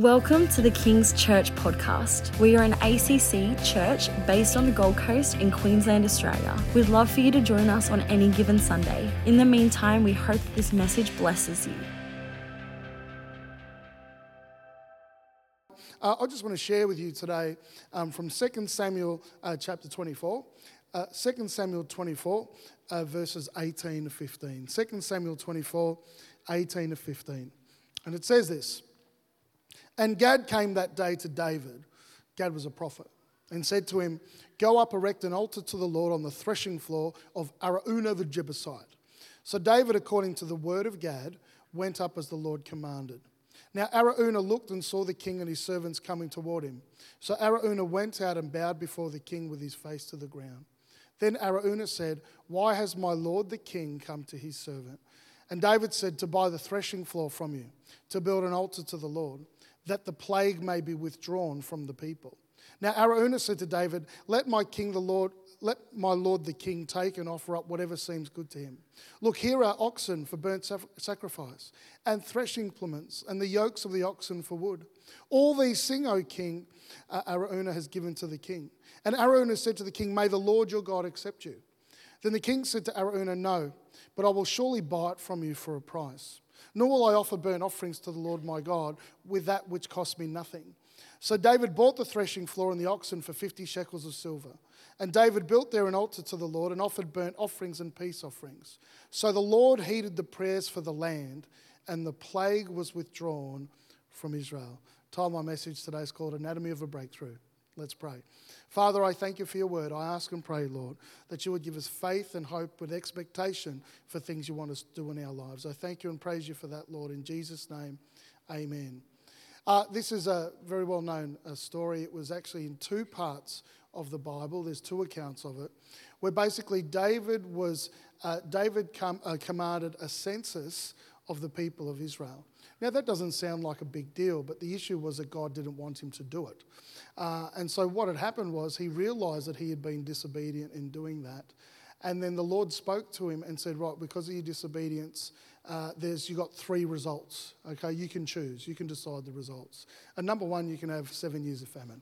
Welcome to the King's Church podcast. We are an ACC church based on the Gold Coast in Queensland, Australia. We'd love for you to join us on any given Sunday. In the meantime, we hope this message blesses you. Uh, I just want to share with you today um, from 2 Samuel uh, chapter 24. Uh, 2 Samuel 24, uh, verses 18 to 15. 2 Samuel 24, 18 to 15. And it says this And Gad came that day to David. Gad was a prophet. And said to him, Go up, erect an altar to the Lord on the threshing floor of Araunah the Jebusite. So David, according to the word of Gad, went up as the Lord commanded. Now Araunah looked and saw the king and his servants coming toward him. So Araunah went out and bowed before the king with his face to the ground. Then Araunah said, Why has my lord the king come to his servant? And David said, To buy the threshing floor from you, to build an altar to the Lord, that the plague may be withdrawn from the people. Now Araunah said to David, Let my king the Lord let my lord the king take and offer up whatever seems good to him. Look, here are oxen for burnt sacrifice, and threshing implements, and the yokes of the oxen for wood. All these sing, O king, uh, Araunah has given to the king. And Araunah said to the king, May the Lord your God accept you. Then the king said to Araunah, No, but I will surely buy it from you for a price. Nor will I offer burnt offerings to the Lord my God with that which cost me nothing. So David bought the threshing floor and the oxen for 50 shekels of silver. And David built there an altar to the Lord and offered burnt offerings and peace offerings. So the Lord heeded the prayers for the land, and the plague was withdrawn from Israel. Title my message today is called Anatomy of a Breakthrough. Let's pray. Father, I thank you for your word. I ask and pray, Lord, that you would give us faith and hope with expectation for things you want us to do in our lives. I thank you and praise you for that, Lord. In Jesus' name, amen. Uh, this is a very well known uh, story. It was actually in two parts of the Bible. There's two accounts of it, where basically David was uh, David com- uh, commanded a census of the people of Israel. Now that doesn't sound like a big deal, but the issue was that God didn't want him to do it, uh, and so what had happened was he realised that he had been disobedient in doing that, and then the Lord spoke to him and said, "Right, because of your disobedience." Uh, there's you got three results. Okay, you can choose. You can decide the results. And number one, you can have seven years of famine.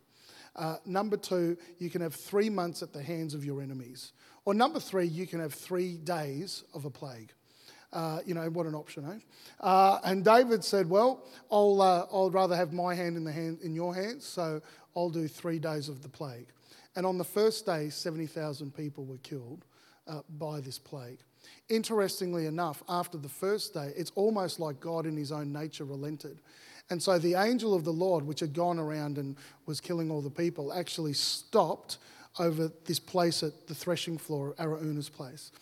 Uh, number two, you can have three months at the hands of your enemies. Or number three, you can have three days of a plague. Uh, you know, what an option, eh? Uh, and David said, Well, I'll, uh, I'll rather have my hand in, the hand in your hands, so I'll do three days of the plague. And on the first day, 70,000 people were killed uh, by this plague. Interestingly enough, after the first day, it's almost like God in his own nature relented. And so the angel of the Lord, which had gone around and was killing all the people, actually stopped over this place at the threshing floor, Araunah's place.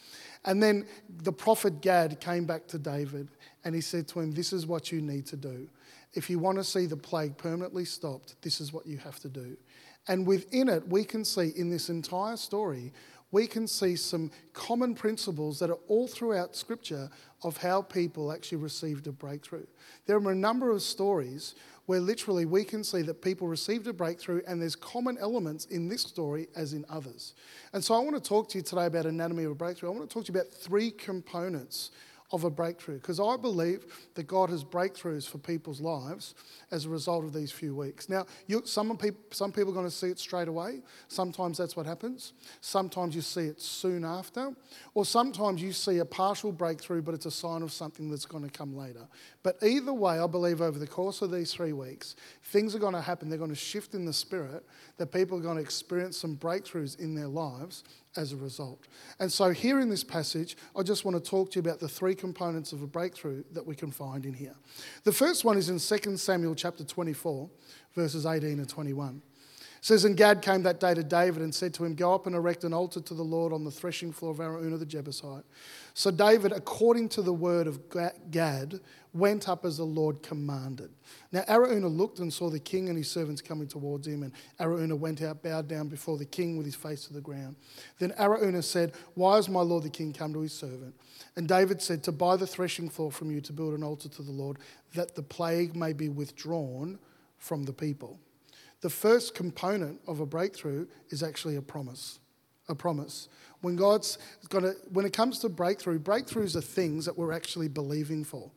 And then the prophet Gad came back to David and he said to him, This is what you need to do. If you want to see the plague permanently stopped, this is what you have to do. And within it, we can see in this entire story we can see some common principles that are all throughout Scripture of how people actually received a breakthrough. There are a number of stories where literally we can see that people received a breakthrough and there's common elements in this story as in others. And so I want to talk to you today about anatomy of a breakthrough. I want to talk to you about three components of a breakthrough because I believe that God has breakthroughs for people's lives as a result of these few weeks. Now, you, some, people, some people are going to see it straight away. Sometimes that's what happens. Sometimes you see it soon after. Or sometimes you see a partial breakthrough, but it's a sign of something that's going to come later. But either way, I believe over the course of these three weeks, things are going to happen. They're going to shift in the spirit, that people are going to experience some breakthroughs in their lives as a result. And so, here in this passage, I just want to talk to you about the three components of a breakthrough that we can find in here. The first one is in 2 Samuel chapter 24, verses 18 and 21. It says, And Gad came that day to David and said to him, Go up and erect an altar to the Lord on the threshing floor of Araunah the Jebusite. So David, according to the word of Gad, went up as the Lord commanded. Now Araunah looked and saw the king and his servants coming towards him, and Araunah went out, bowed down before the king with his face to the ground. Then Araunah said, Why has my lord the king come to his servant? And David said, To buy the threshing floor from you to build an altar to the Lord, that the plague may be withdrawn from the people. The first component of a breakthrough is actually a promise. A promise. When God's got to, when it comes to breakthrough, breakthroughs are things that we're actually believing for.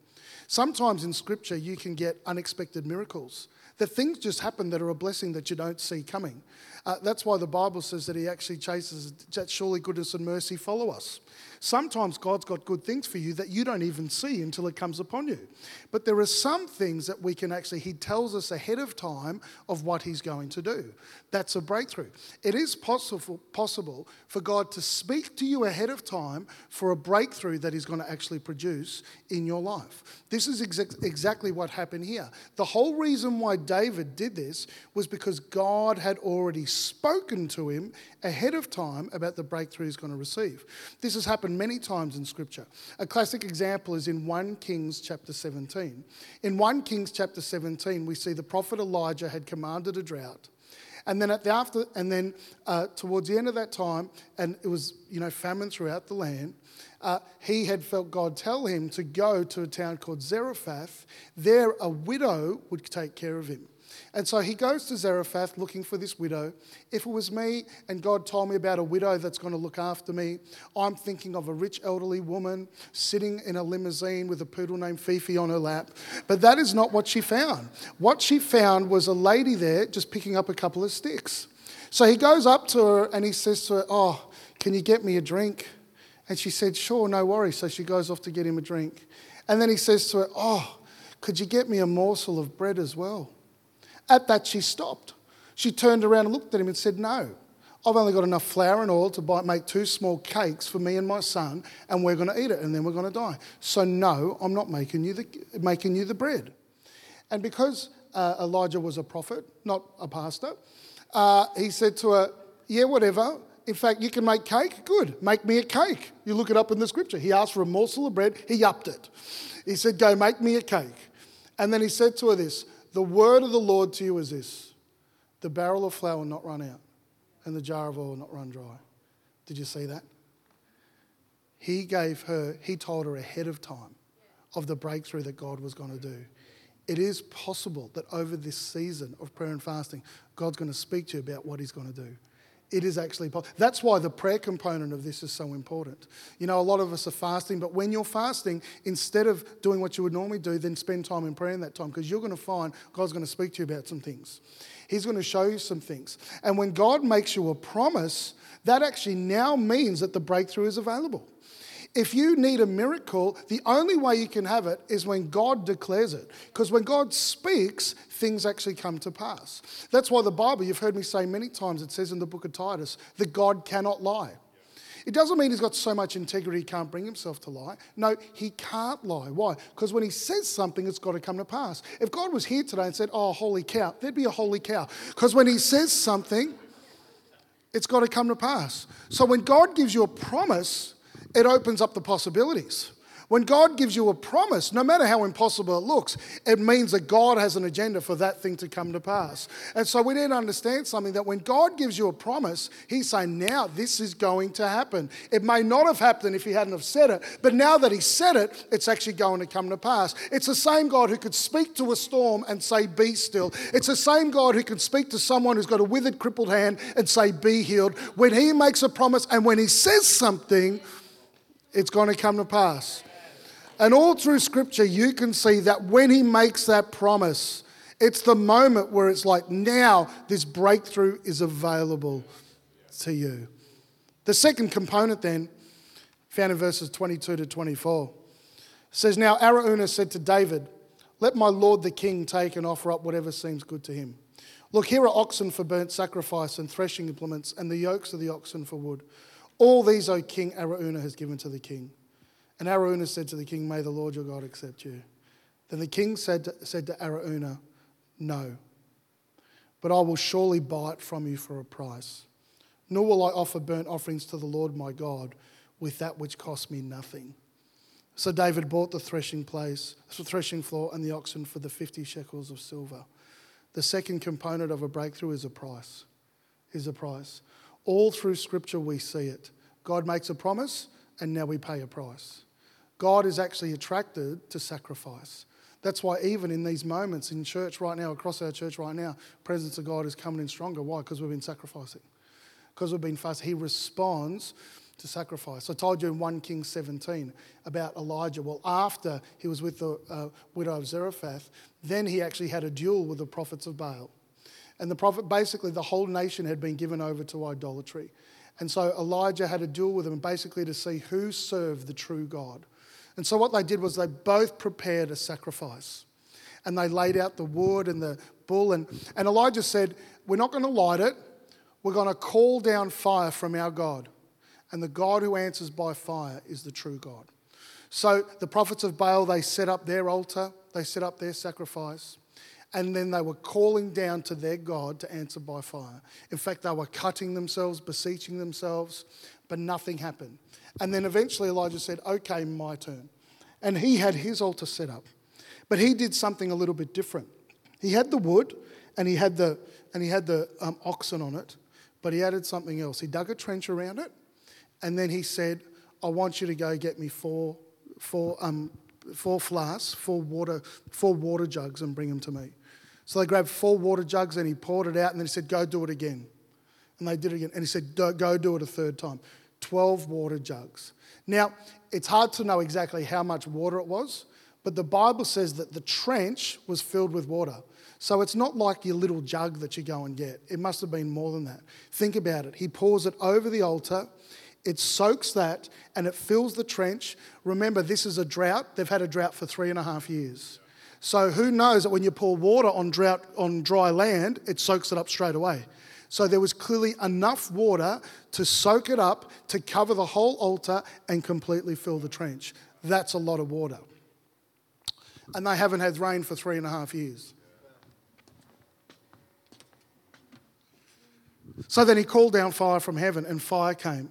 Sometimes in scripture, you can get unexpected miracles. That things just happen that are a blessing that you don't see coming. Uh, that's why the Bible says that He actually chases, that surely goodness and mercy follow us. Sometimes God's got good things for you that you don't even see until it comes upon you. But there are some things that we can actually, He tells us ahead of time of what He's going to do. That's a breakthrough. It is possible, possible for God to speak to you ahead of time for a breakthrough that He's going to actually produce in your life. This is exa- exactly what happened here. The whole reason why David did this was because God had already spoken to him ahead of time about the breakthrough he's going to receive. This has happened many times in Scripture. A classic example is in 1 Kings chapter 17. In 1 Kings chapter 17, we see the prophet Elijah had commanded a drought. And then at the after, and then uh, towards the end of that time, and it was you know famine throughout the land. Uh, he had felt God tell him to go to a town called Zarephath. There, a widow would take care of him. And so he goes to Zarephath looking for this widow. If it was me and God told me about a widow that's going to look after me, I'm thinking of a rich elderly woman sitting in a limousine with a poodle named Fifi on her lap. But that is not what she found. What she found was a lady there just picking up a couple of sticks. So he goes up to her and he says to her, Oh, can you get me a drink? And she said, Sure, no worries. So she goes off to get him a drink. And then he says to her, Oh, could you get me a morsel of bread as well? At that, she stopped. She turned around and looked at him and said, No, I've only got enough flour and oil to buy, make two small cakes for me and my son, and we're going to eat it, and then we're going to die. So, no, I'm not making you the, making you the bread. And because uh, Elijah was a prophet, not a pastor, uh, he said to her, Yeah, whatever. In fact, you can make cake? Good. Make me a cake. You look it up in the scripture. He asked for a morsel of bread, he upped it. He said, Go make me a cake. And then he said to her this the word of the Lord to you is this the barrel of flour will not run out, and the jar of oil will not run dry. Did you see that? He gave her, he told her ahead of time of the breakthrough that God was going to do. It is possible that over this season of prayer and fasting, God's going to speak to you about what he's going to do. It is actually possible. That's why the prayer component of this is so important. You know, a lot of us are fasting, but when you're fasting, instead of doing what you would normally do, then spend time in prayer in that time because you're going to find God's going to speak to you about some things. He's going to show you some things. And when God makes you a promise, that actually now means that the breakthrough is available. If you need a miracle, the only way you can have it is when God declares it. Because when God speaks, things actually come to pass. That's why the Bible, you've heard me say many times, it says in the book of Titus that God cannot lie. It doesn't mean he's got so much integrity he can't bring himself to lie. No, he can't lie. Why? Because when he says something, it's got to come to pass. If God was here today and said, Oh, holy cow, there'd be a holy cow. Because when he says something, it's got to come to pass. So when God gives you a promise, it opens up the possibilities. When God gives you a promise, no matter how impossible it looks, it means that God has an agenda for that thing to come to pass. And so we need to understand something that when God gives you a promise, He's saying, now this is going to happen. It may not have happened if He hadn't have said it, but now that He said it, it's actually going to come to pass. It's the same God who could speak to a storm and say, be still. It's the same God who can speak to someone who's got a withered, crippled hand and say, be healed. When He makes a promise and when He says something, it's going to come to pass. And all through Scripture, you can see that when He makes that promise, it's the moment where it's like, now this breakthrough is available to you. The second component, then, found in verses 22 to 24, says, Now Araunah said to David, Let my lord the king take and offer up whatever seems good to him. Look, here are oxen for burnt sacrifice and threshing implements, and the yokes of the oxen for wood. All these, O king, Araunah has given to the king. And Araunah said to the king, May the Lord your God accept you. Then the king said to, said to Araunah, No, but I will surely buy it from you for a price. Nor will I offer burnt offerings to the Lord my God with that which cost me nothing. So David bought the threshing place, the threshing floor, and the oxen for the 50 shekels of silver. The second component of a breakthrough is a price. Is a price. All through Scripture, we see it. God makes a promise, and now we pay a price. God is actually attracted to sacrifice. That's why, even in these moments in church right now, across our church right now, presence of God is coming in stronger. Why? Because we've been sacrificing. Because we've been fasting. He responds to sacrifice. I told you in 1 Kings 17 about Elijah. Well, after he was with the uh, widow of Zarephath, then he actually had a duel with the prophets of Baal. And the prophet, basically, the whole nation had been given over to idolatry. And so Elijah had a duel with them basically to see who served the true God. And so what they did was they both prepared a sacrifice. And they laid out the wood and the bull. And, and Elijah said, We're not going to light it, we're going to call down fire from our God. And the God who answers by fire is the true God. So the prophets of Baal, they set up their altar, they set up their sacrifice, and then they were calling down to their God to answer by fire. In fact, they were cutting themselves, beseeching themselves, but nothing happened. And then eventually Elijah said, Okay, my turn. And he had his altar set up. But he did something a little bit different. He had the wood and he had the, and he had the um, oxen on it, but he added something else. He dug a trench around it and then he said, I want you to go get me four, four, um, four flasks, four water, four water jugs, and bring them to me. So they grabbed four water jugs and he poured it out, and then he said, Go do it again. And they did it again. And he said, Go do it a third time. 12 water jugs. Now, it's hard to know exactly how much water it was, but the Bible says that the trench was filled with water. So it's not like your little jug that you go and get. It must have been more than that. Think about it. He pours it over the altar. It soaks that and it fills the trench. Remember, this is a drought. They've had a drought for three and a half years. So who knows that when you pour water on drought on dry land, it soaks it up straight away. So there was clearly enough water to soak it up, to cover the whole altar and completely fill the trench. That's a lot of water. And they haven't had rain for three and a half years. So then he called down fire from heaven, and fire came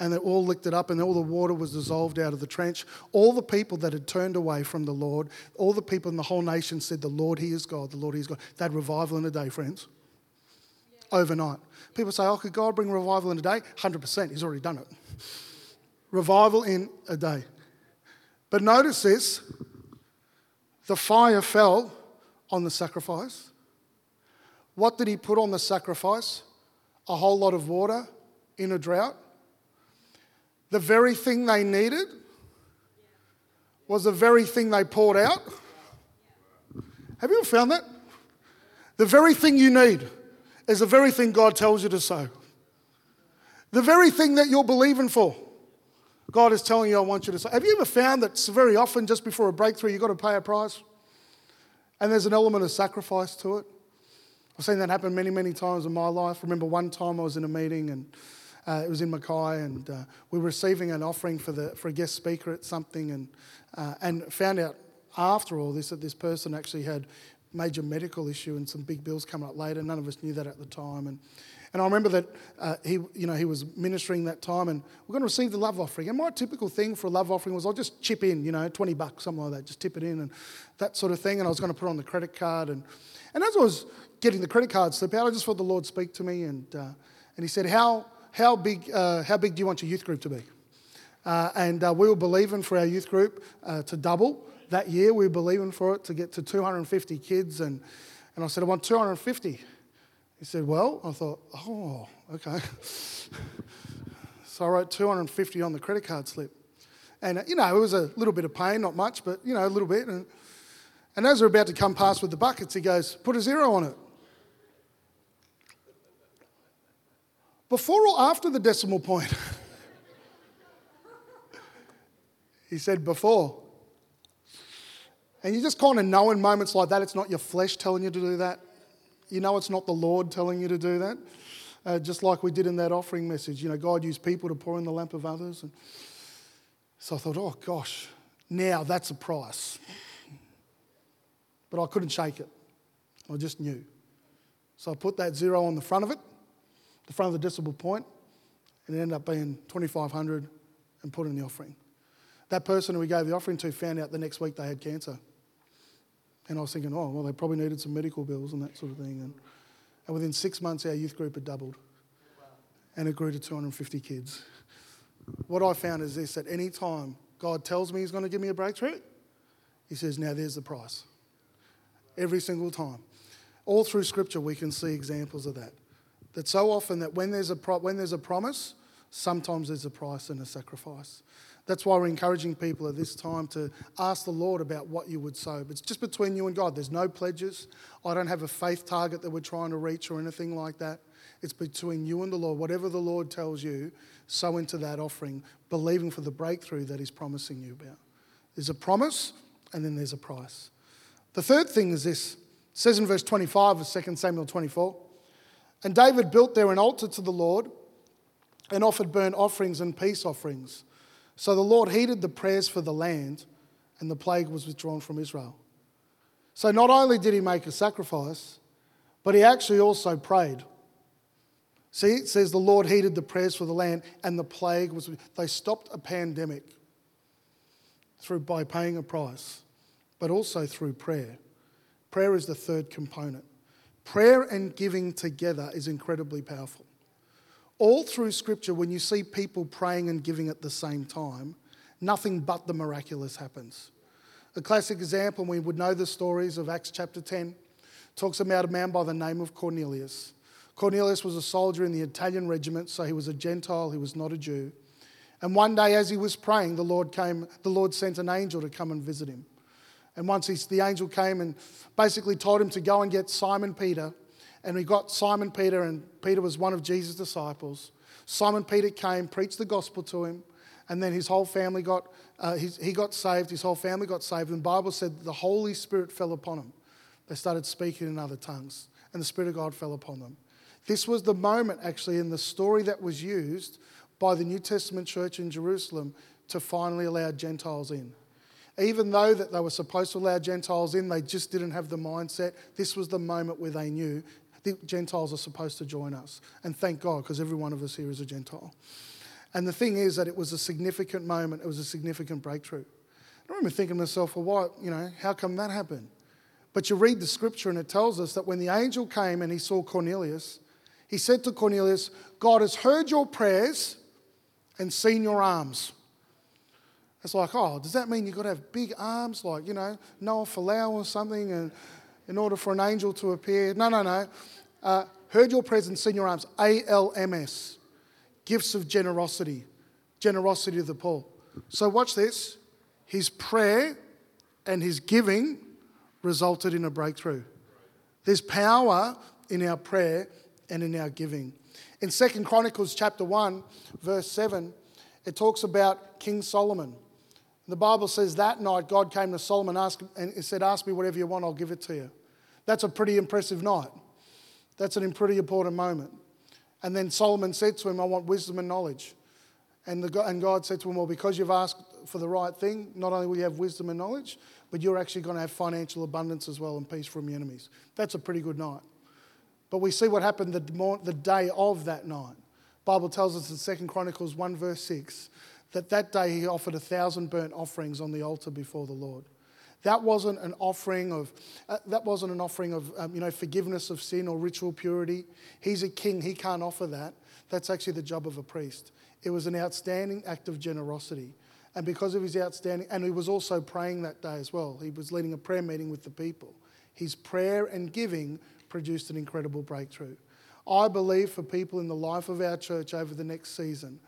and they all licked it up, and all the water was dissolved out of the trench. All the people that had turned away from the Lord, all the people in the whole nation said, The Lord, He is God, the Lord, He is God. They had revival in a day, friends. Yeah. Overnight. People say, Oh, could God bring revival in a day? 100%. He's already done it. revival in a day. But notice this the fire fell on the sacrifice. What did He put on the sacrifice? A whole lot of water in a drought the very thing they needed was the very thing they poured out. Have you ever found that? The very thing you need is the very thing God tells you to sow. The very thing that you're believing for, God is telling you, I want you to sow. Have you ever found that very often, just before a breakthrough, you've got to pay a price? And there's an element of sacrifice to it. I've seen that happen many, many times in my life. I remember one time I was in a meeting and uh, it was in Mackay, and uh, we were receiving an offering for, the, for a guest speaker at something, and, uh, and found out after all this that this person actually had major medical issue and some big bills coming up later. None of us knew that at the time. And, and I remember that uh, he, you know, he was ministering that time, and we're going to receive the love offering. And my typical thing for a love offering was I'll just chip in, you know, 20 bucks, something like that, just tip it in and that sort of thing. And I was going to put on the credit card. And, and as I was getting the credit card slip out, I just felt the Lord speak to me, and, uh, and he said, How how big, uh, how big do you want your youth group to be? Uh, and uh, we were believing for our youth group uh, to double that year. We were believing for it to get to 250 kids. And, and I said, I want 250. He said, Well, I thought, oh, okay. so I wrote 250 on the credit card slip. And, uh, you know, it was a little bit of pain, not much, but, you know, a little bit. And, and as we're about to come past with the buckets, he goes, Put a zero on it. Before or after the decimal point? he said, Before. And you just kind of know in moments like that, it's not your flesh telling you to do that. You know, it's not the Lord telling you to do that. Uh, just like we did in that offering message. You know, God used people to pour in the lamp of others. And so I thought, oh gosh, now that's a price. But I couldn't shake it. I just knew. So I put that zero on the front of it the front of the decimal point, and it ended up being 2,500 and put in the offering. That person who we gave the offering to found out the next week they had cancer. And I was thinking, oh, well, they probably needed some medical bills and that sort of thing. And, and within six months, our youth group had doubled. And it grew to 250 kids. What I found is this at any time God tells me He's going to give me a breakthrough, He says, now there's the price. Every single time. All through Scripture, we can see examples of that. That so often that when there's a, pro- when there's a promise, sometimes there's a price and a sacrifice. That's why we're encouraging people at this time to ask the Lord about what you would sow. It's just between you and God. There's no pledges. I don't have a faith target that we're trying to reach or anything like that. It's between you and the Lord. Whatever the Lord tells you, sow into that offering, believing for the breakthrough that He's promising you about. There's a promise and then there's a price. The third thing is this. It says in verse 25 of 2 Samuel 24, and David built there an altar to the Lord and offered burnt offerings and peace offerings. So the Lord heeded the prayers for the land, and the plague was withdrawn from Israel. So not only did he make a sacrifice, but he actually also prayed. See, it says the Lord heeded the prayers for the land, and the plague was. They stopped a pandemic through by paying a price, but also through prayer. Prayer is the third component. Prayer and giving together is incredibly powerful. All through Scripture, when you see people praying and giving at the same time, nothing but the miraculous happens. A classic example, we would know the stories of Acts chapter 10, talks about a man by the name of Cornelius. Cornelius was a soldier in the Italian regiment, so he was a Gentile, he was not a Jew. And one day, as he was praying, the Lord came, the Lord sent an angel to come and visit him. And once he, the angel came and basically told him to go and get Simon Peter, and we got Simon Peter, and Peter was one of Jesus' disciples. Simon Peter came, preached the gospel to him, and then his whole family got, uh, his, he got saved, his whole family got saved. And the Bible said the Holy Spirit fell upon him. They started speaking in other tongues, and the Spirit of God fell upon them. This was the moment, actually, in the story that was used by the New Testament church in Jerusalem to finally allow Gentiles in. Even though that they were supposed to allow Gentiles in, they just didn't have the mindset. This was the moment where they knew the Gentiles are supposed to join us. And thank God, because every one of us here is a Gentile. And the thing is that it was a significant moment, it was a significant breakthrough. I remember thinking to myself, well, why, you know, how come that happened? But you read the scripture and it tells us that when the angel came and he saw Cornelius, he said to Cornelius, God has heard your prayers and seen your arms. It's like, oh, does that mean you've got to have big arms, like, you know, Noah Falau or something, and in order for an angel to appear? No, no, no. Uh, heard your presence, seen your arms. ALMS. Gifts of generosity. Generosity to the poor. So watch this. His prayer and his giving resulted in a breakthrough. There's power in our prayer and in our giving. In Second Chronicles chapter 1, verse 7, it talks about King Solomon. The Bible says that night God came to Solomon and said, Ask me whatever you want, I'll give it to you. That's a pretty impressive night. That's a pretty important moment. And then Solomon said to him, I want wisdom and knowledge. And, the, and God said to him, Well, because you've asked for the right thing, not only will you have wisdom and knowledge, but you're actually going to have financial abundance as well and peace from your enemies. That's a pretty good night. But we see what happened the, the day of that night. Bible tells us in Second Chronicles 1 verse 6 that that day he offered a thousand burnt offerings on the altar before the Lord. That wasn't an offering of, uh, that wasn't an offering of um, you know, forgiveness of sin or ritual purity. He's a king, he can't offer that. That's actually the job of a priest. It was an outstanding act of generosity. And because of his outstanding, and he was also praying that day as well. He was leading a prayer meeting with the people. His prayer and giving produced an incredible breakthrough. I believe for people in the life of our church over the next season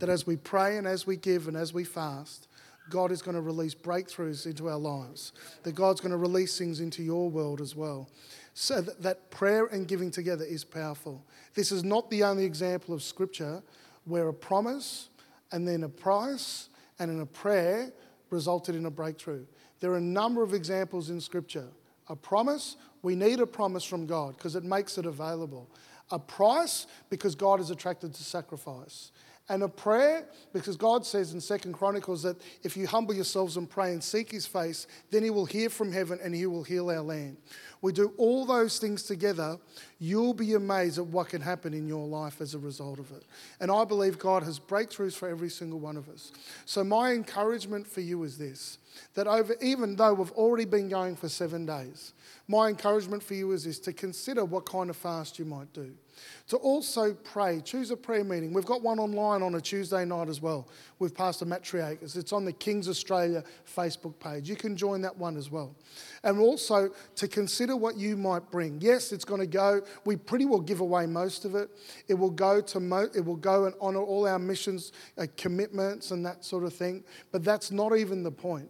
that as we pray and as we give and as we fast, God is going to release breakthroughs into our lives, that God's going to release things into your world as well. So that, that prayer and giving together is powerful. This is not the only example of Scripture where a promise and then a price and in a prayer resulted in a breakthrough. There are a number of examples in Scripture. A promise we need a promise from God because it makes it available. A price because God is attracted to sacrifice. And a prayer because God says in Second Chronicles that if you humble yourselves and pray and seek his face, then he will hear from heaven and he will heal our land. We do all those things together, you'll be amazed at what can happen in your life as a result of it. And I believe God has breakthroughs for every single one of us. So my encouragement for you is this that over even though we've already been going for 7 days, my encouragement for you is this to consider what kind of fast you might do. To also pray, choose a prayer meeting. We've got one online on a Tuesday night as well with Pastor Matt Triakis. It's on the Kings Australia Facebook page. You can join that one as well. And also to consider what you might bring. Yes, it's going to go. We pretty well give away most of it. It will go to mo- it will go and honour all our missions, uh, commitments, and that sort of thing. But that's not even the point.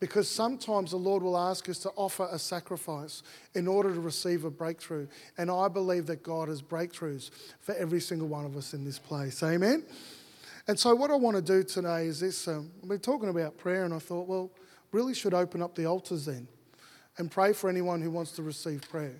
Because sometimes the Lord will ask us to offer a sacrifice in order to receive a breakthrough. And I believe that God has breakthroughs for every single one of us in this place. Amen? And so, what I want to do today is this um, we're talking about prayer, and I thought, well, really should open up the altars then and pray for anyone who wants to receive prayer.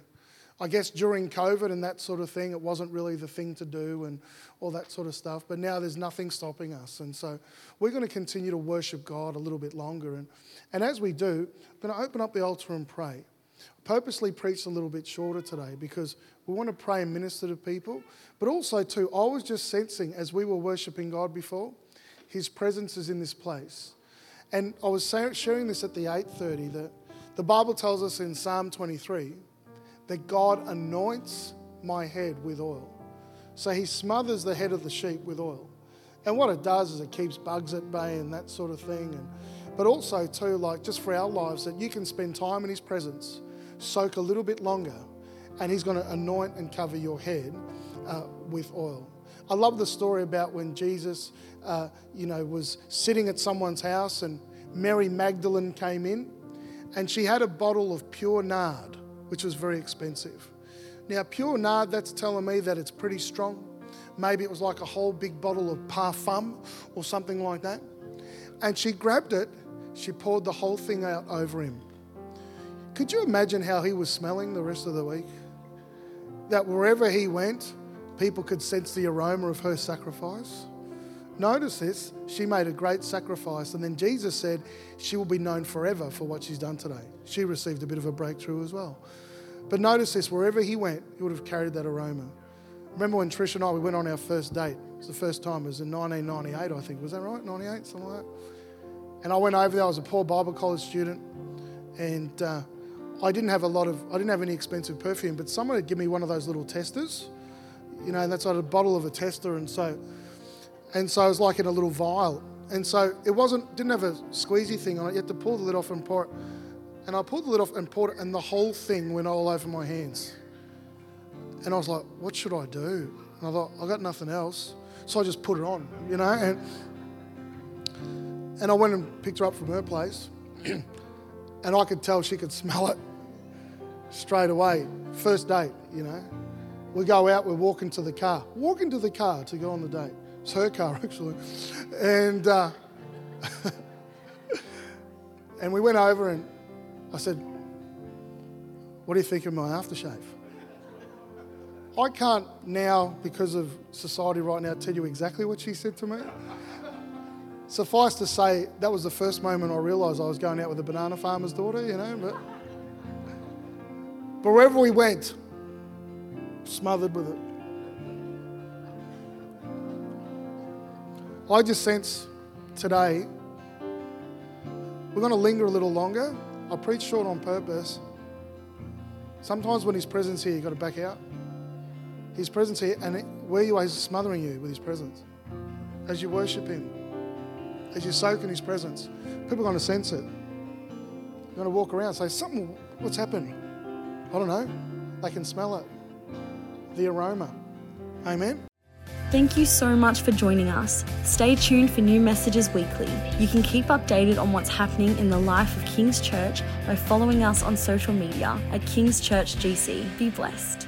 I guess during COVID and that sort of thing, it wasn't really the thing to do and all that sort of stuff. But now there's nothing stopping us. And so we're going to continue to worship God a little bit longer. And, and as we do, I'm going to open up the altar and pray. I purposely preached a little bit shorter today because we want to pray and minister to people. But also, too, I was just sensing as we were worshiping God before, His presence is in this place. And I was sharing this at the 8:30 that the Bible tells us in Psalm 23 that God anoints my head with oil. So he smothers the head of the sheep with oil. And what it does is it keeps bugs at bay and that sort of thing. And, but also, too, like just for our lives, that you can spend time in his presence, soak a little bit longer, and he's going to anoint and cover your head uh, with oil. I love the story about when Jesus, uh, you know, was sitting at someone's house and Mary Magdalene came in and she had a bottle of pure nard which was very expensive. Now, pure nard, that's telling me that it's pretty strong. Maybe it was like a whole big bottle of parfum or something like that. And she grabbed it, she poured the whole thing out over him. Could you imagine how he was smelling the rest of the week? That wherever he went, people could sense the aroma of her sacrifice. Notice this, she made a great sacrifice, and then Jesus said she will be known forever for what she's done today. She received a bit of a breakthrough as well. But notice this, wherever he went, he would have carried that aroma. Remember when Trish and I we went on our first date? It was the first time, it was in 1998, I think. Was that right? 98, something like that? And I went over there, I was a poor Bible college student, and uh, I didn't have a lot of, I didn't have any expensive perfume, but someone had given me one of those little testers, you know, and that's like a bottle of a tester, and so and so it was like in a little vial. And so it wasn't, didn't have a squeezy thing on it. You had to pull the lid off and pour it. And I pulled the lid off and poured it, and the whole thing went all over my hands. And I was like, what should I do? And I thought, I got nothing else. So I just put it on, you know. And, and I went and picked her up from her place. and I could tell she could smell it straight away. First date, you know. We go out, we're walking to the car. Walking to the car to go on the date. It's her car, actually. And, uh, and we went over and I said, What do you think of my aftershave? I can't now, because of society right now, tell you exactly what she said to me. Suffice to say, that was the first moment I realised I was going out with a banana farmer's daughter, you know. But, but wherever we went, smothered with it. I just sense today we're going to linger a little longer. I preach short on purpose. Sometimes when His presence here, you've got to back out. His presence here, and where you are, He's smothering you with His presence. As you worship Him, as you soak in His presence, people are going to sense it. You're going to walk around say, Something, what's happened? I don't know. They can smell it. The aroma. Amen. Thank you so much for joining us. Stay tuned for new messages weekly. You can keep updated on what's happening in the life of King's Church by following us on social media at King's Church GC. Be blessed.